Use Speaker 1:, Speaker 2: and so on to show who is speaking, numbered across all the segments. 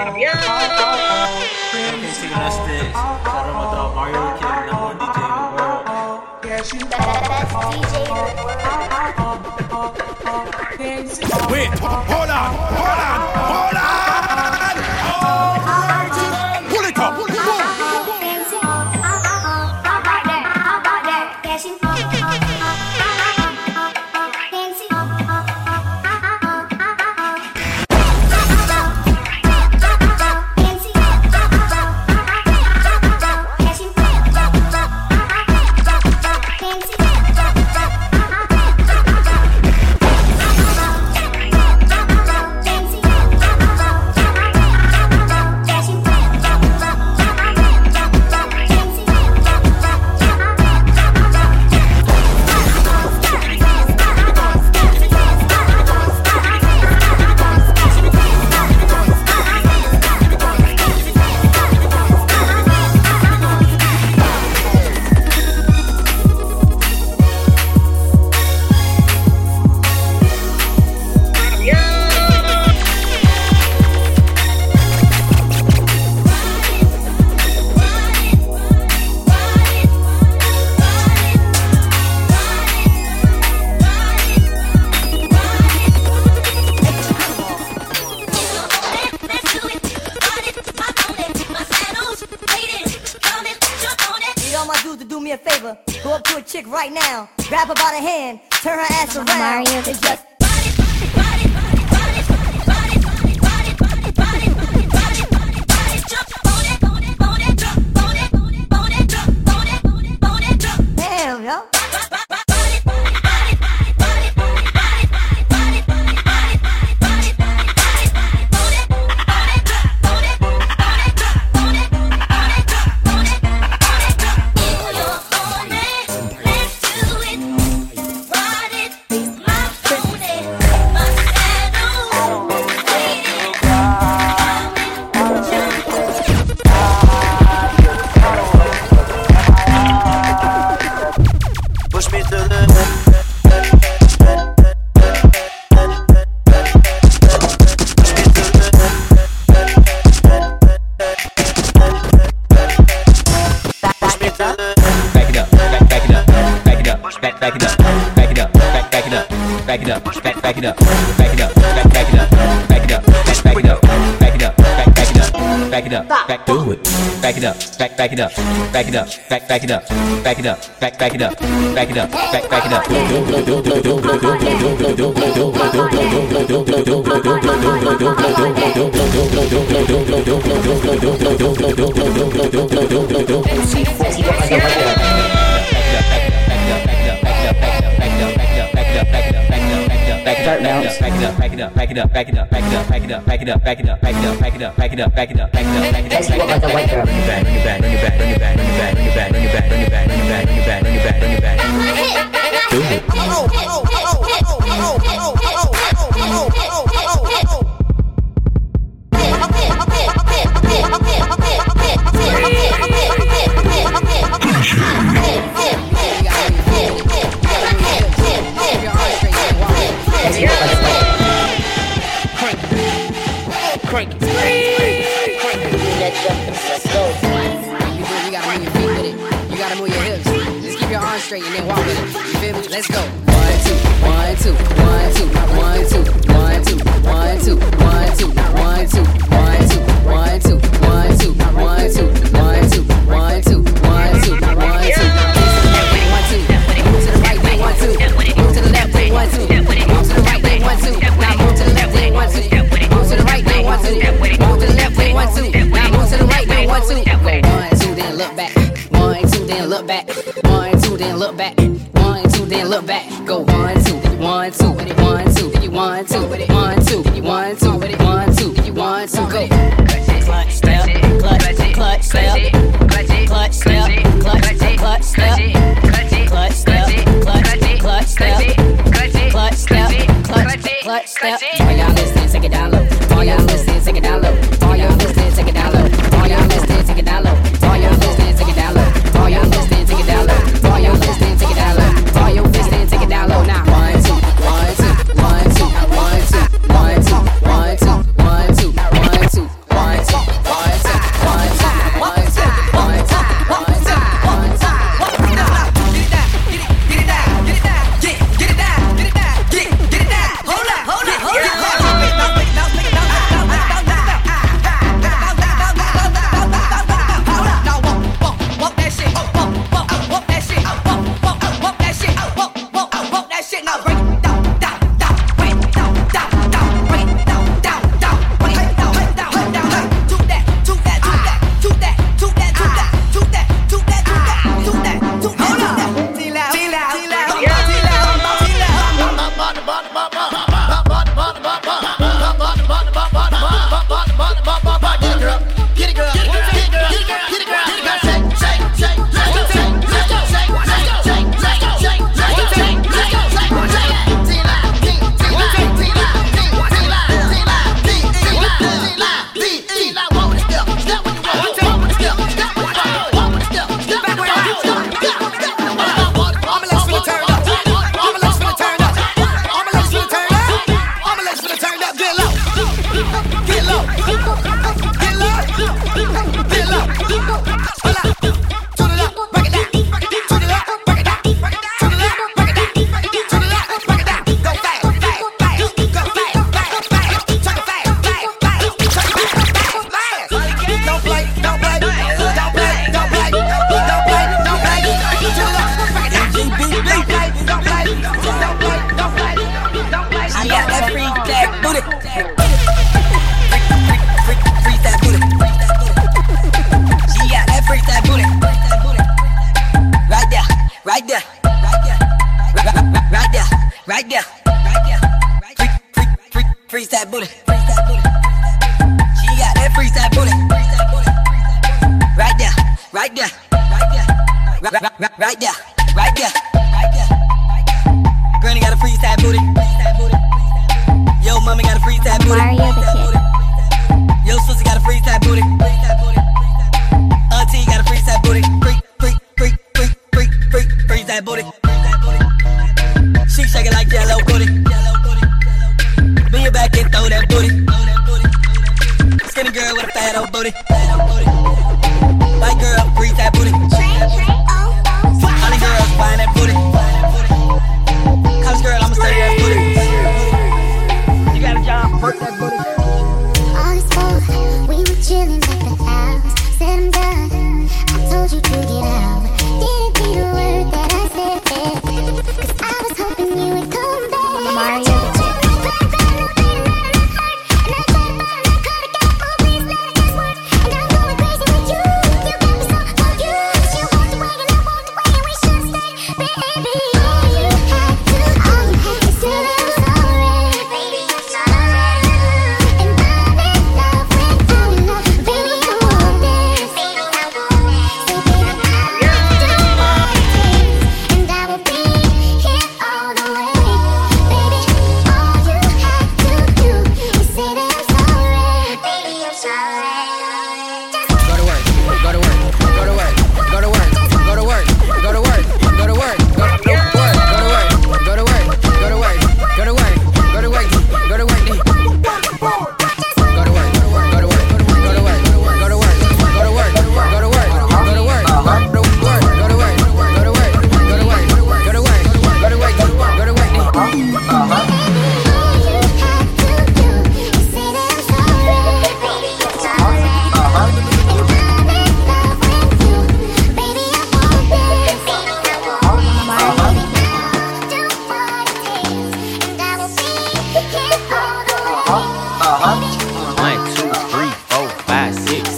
Speaker 1: Yeah, DJ the.
Speaker 2: Best DJ in the world.
Speaker 3: Take back it up, back it up,
Speaker 4: back, back it up,
Speaker 5: back it up, back back it up, back it up, back, back it up, back it up, back back it up, back, it up, back back it up, back it up, back, back it up, back it up, back back it up, Back it up, back, back it up, do it. back it up, back back it up, back, it up, back back it up, back it up, back, back it up, back it up, back back it up, do it, back it up, back, back it up, back it up, back, back it up, back it up, back, back it up, back it up, back, back it up. Start now. Back it up, back it up, back it up, back it up, back it up, back it up, back it
Speaker 6: up, back it
Speaker 3: up, back it up, back it up, back it up, back it up, back it up, back it
Speaker 6: up. Let's look like a white girl.
Speaker 7: Bring it back, bring it back, bring it
Speaker 8: back, bring it back, step. When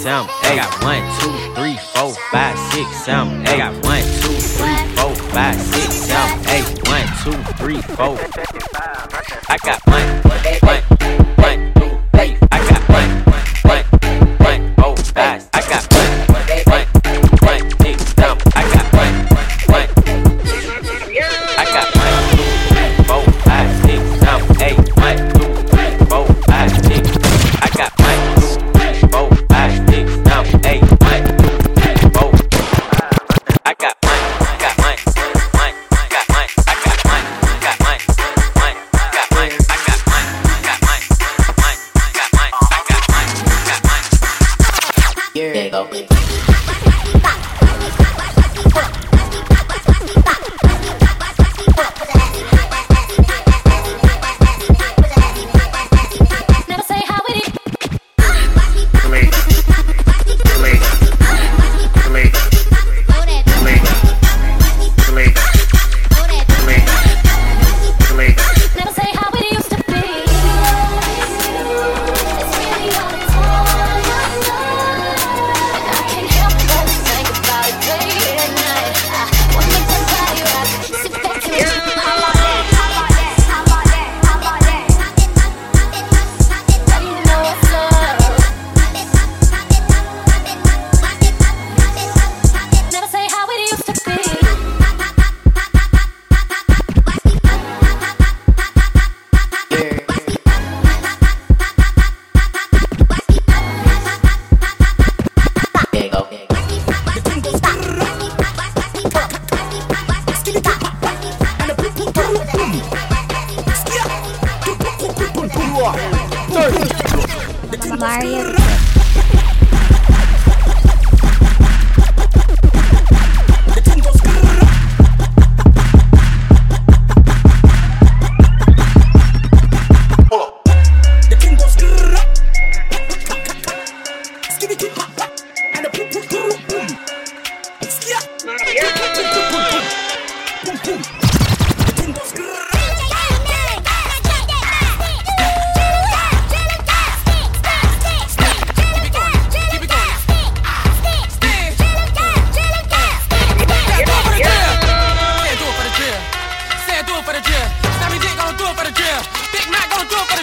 Speaker 8: seven, eight. Got one, two, three, four, five, six, seven, eight. Got one, two, three, four, five, six, seven, eight. One, two, three, four. I got one.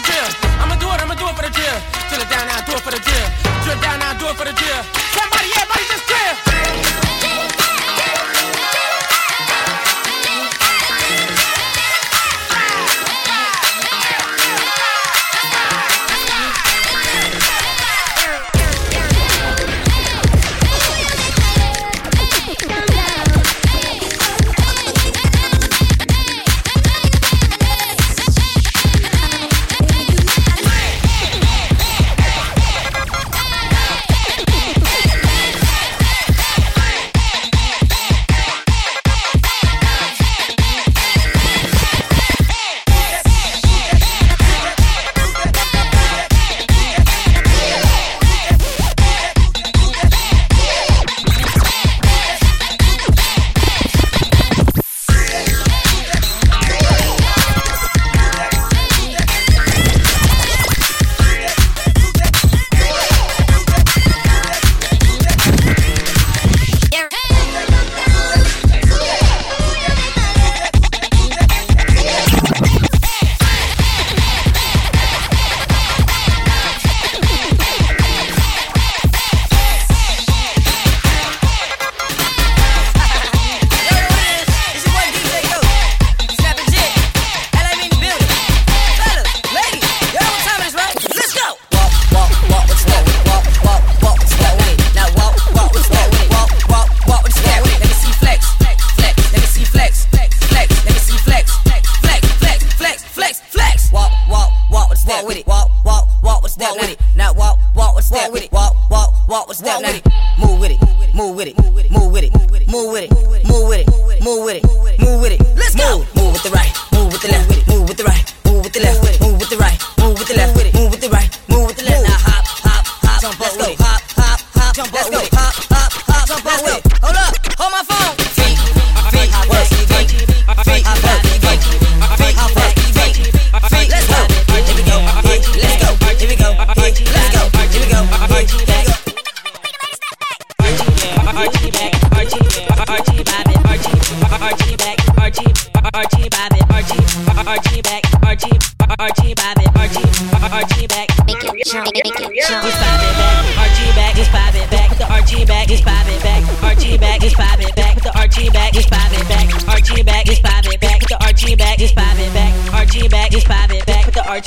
Speaker 7: the.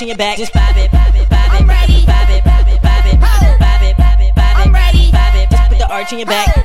Speaker 6: arching
Speaker 9: your back, just bob it, bob it, bob it, bob it, bob it, bob it, bob it, bob it, bob it, bob it, bob it, bob it, bob it, just put the arch in your back.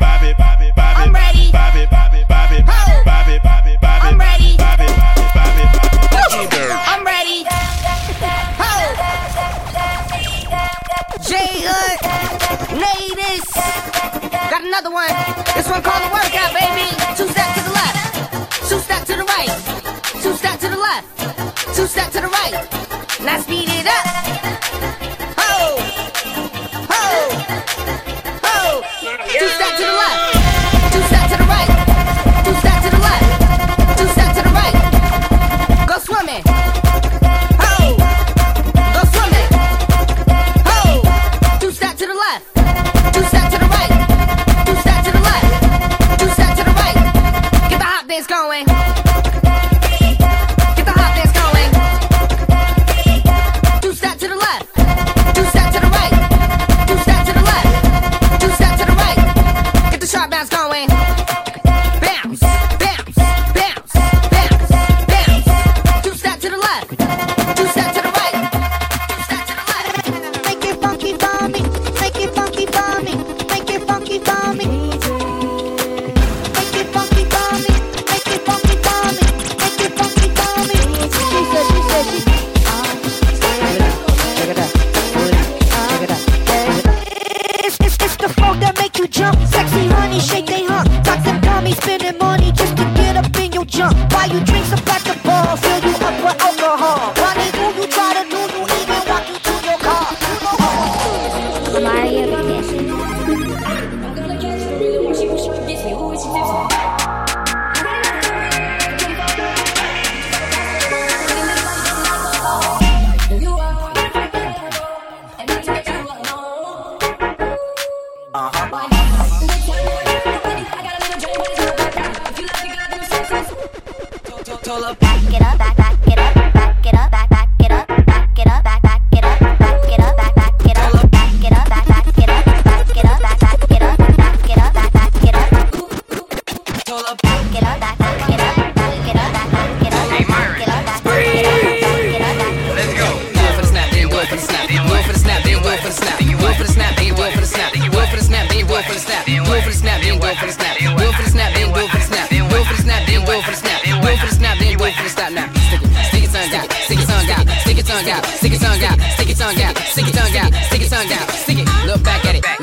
Speaker 6: Whoa.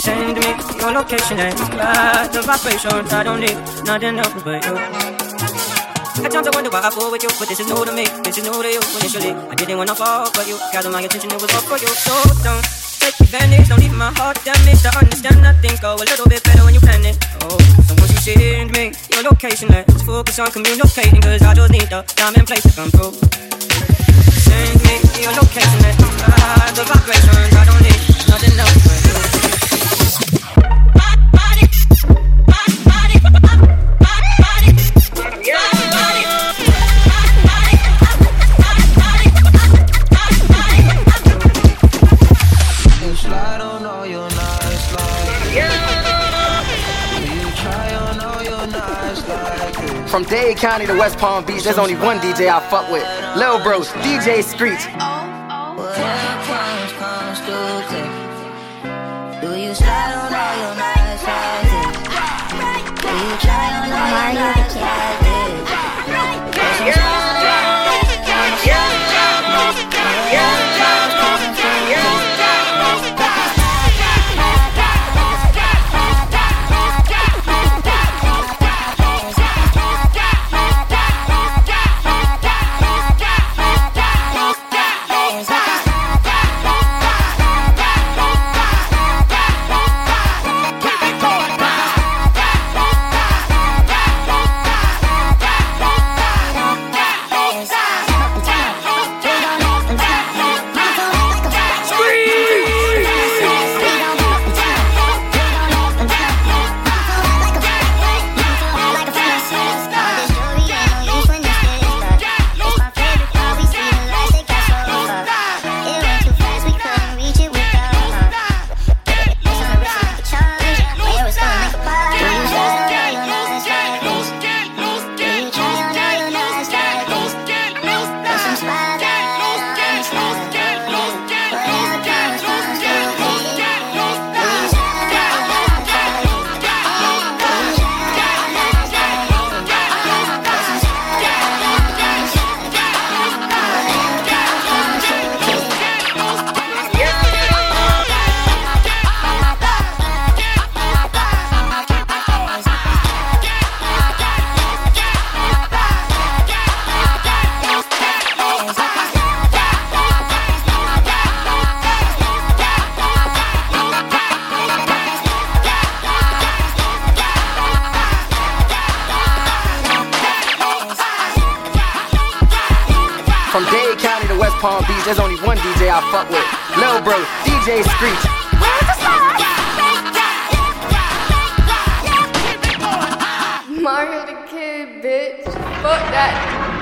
Speaker 10: Send me your location and ride the vibrations I don't need nothing else but you. At times I wonder why I fall with you But this is new to me, this is new to you Initially, I didn't wanna fall for you Gather my attention, it was all for you. So don't take advantage, don't leave my heart damaged. I understand that things go a little bit better when you plan it. Oh, so once you send me your location Let's focus on communicating Cause I just need the time and place to come through. Send me your location Let's ride the vibrations oh, I don't need nothing else
Speaker 11: County to West Palm Beach, there's only one DJ I fuck with. Lil Bros, DJ Screech.
Speaker 12: Do you slide on all your? Do you try on all your there's
Speaker 11: only one DJ I fuck with. Lil Bro, DJ Screech.
Speaker 13: Mario Da Kid, bitch. Fuck that.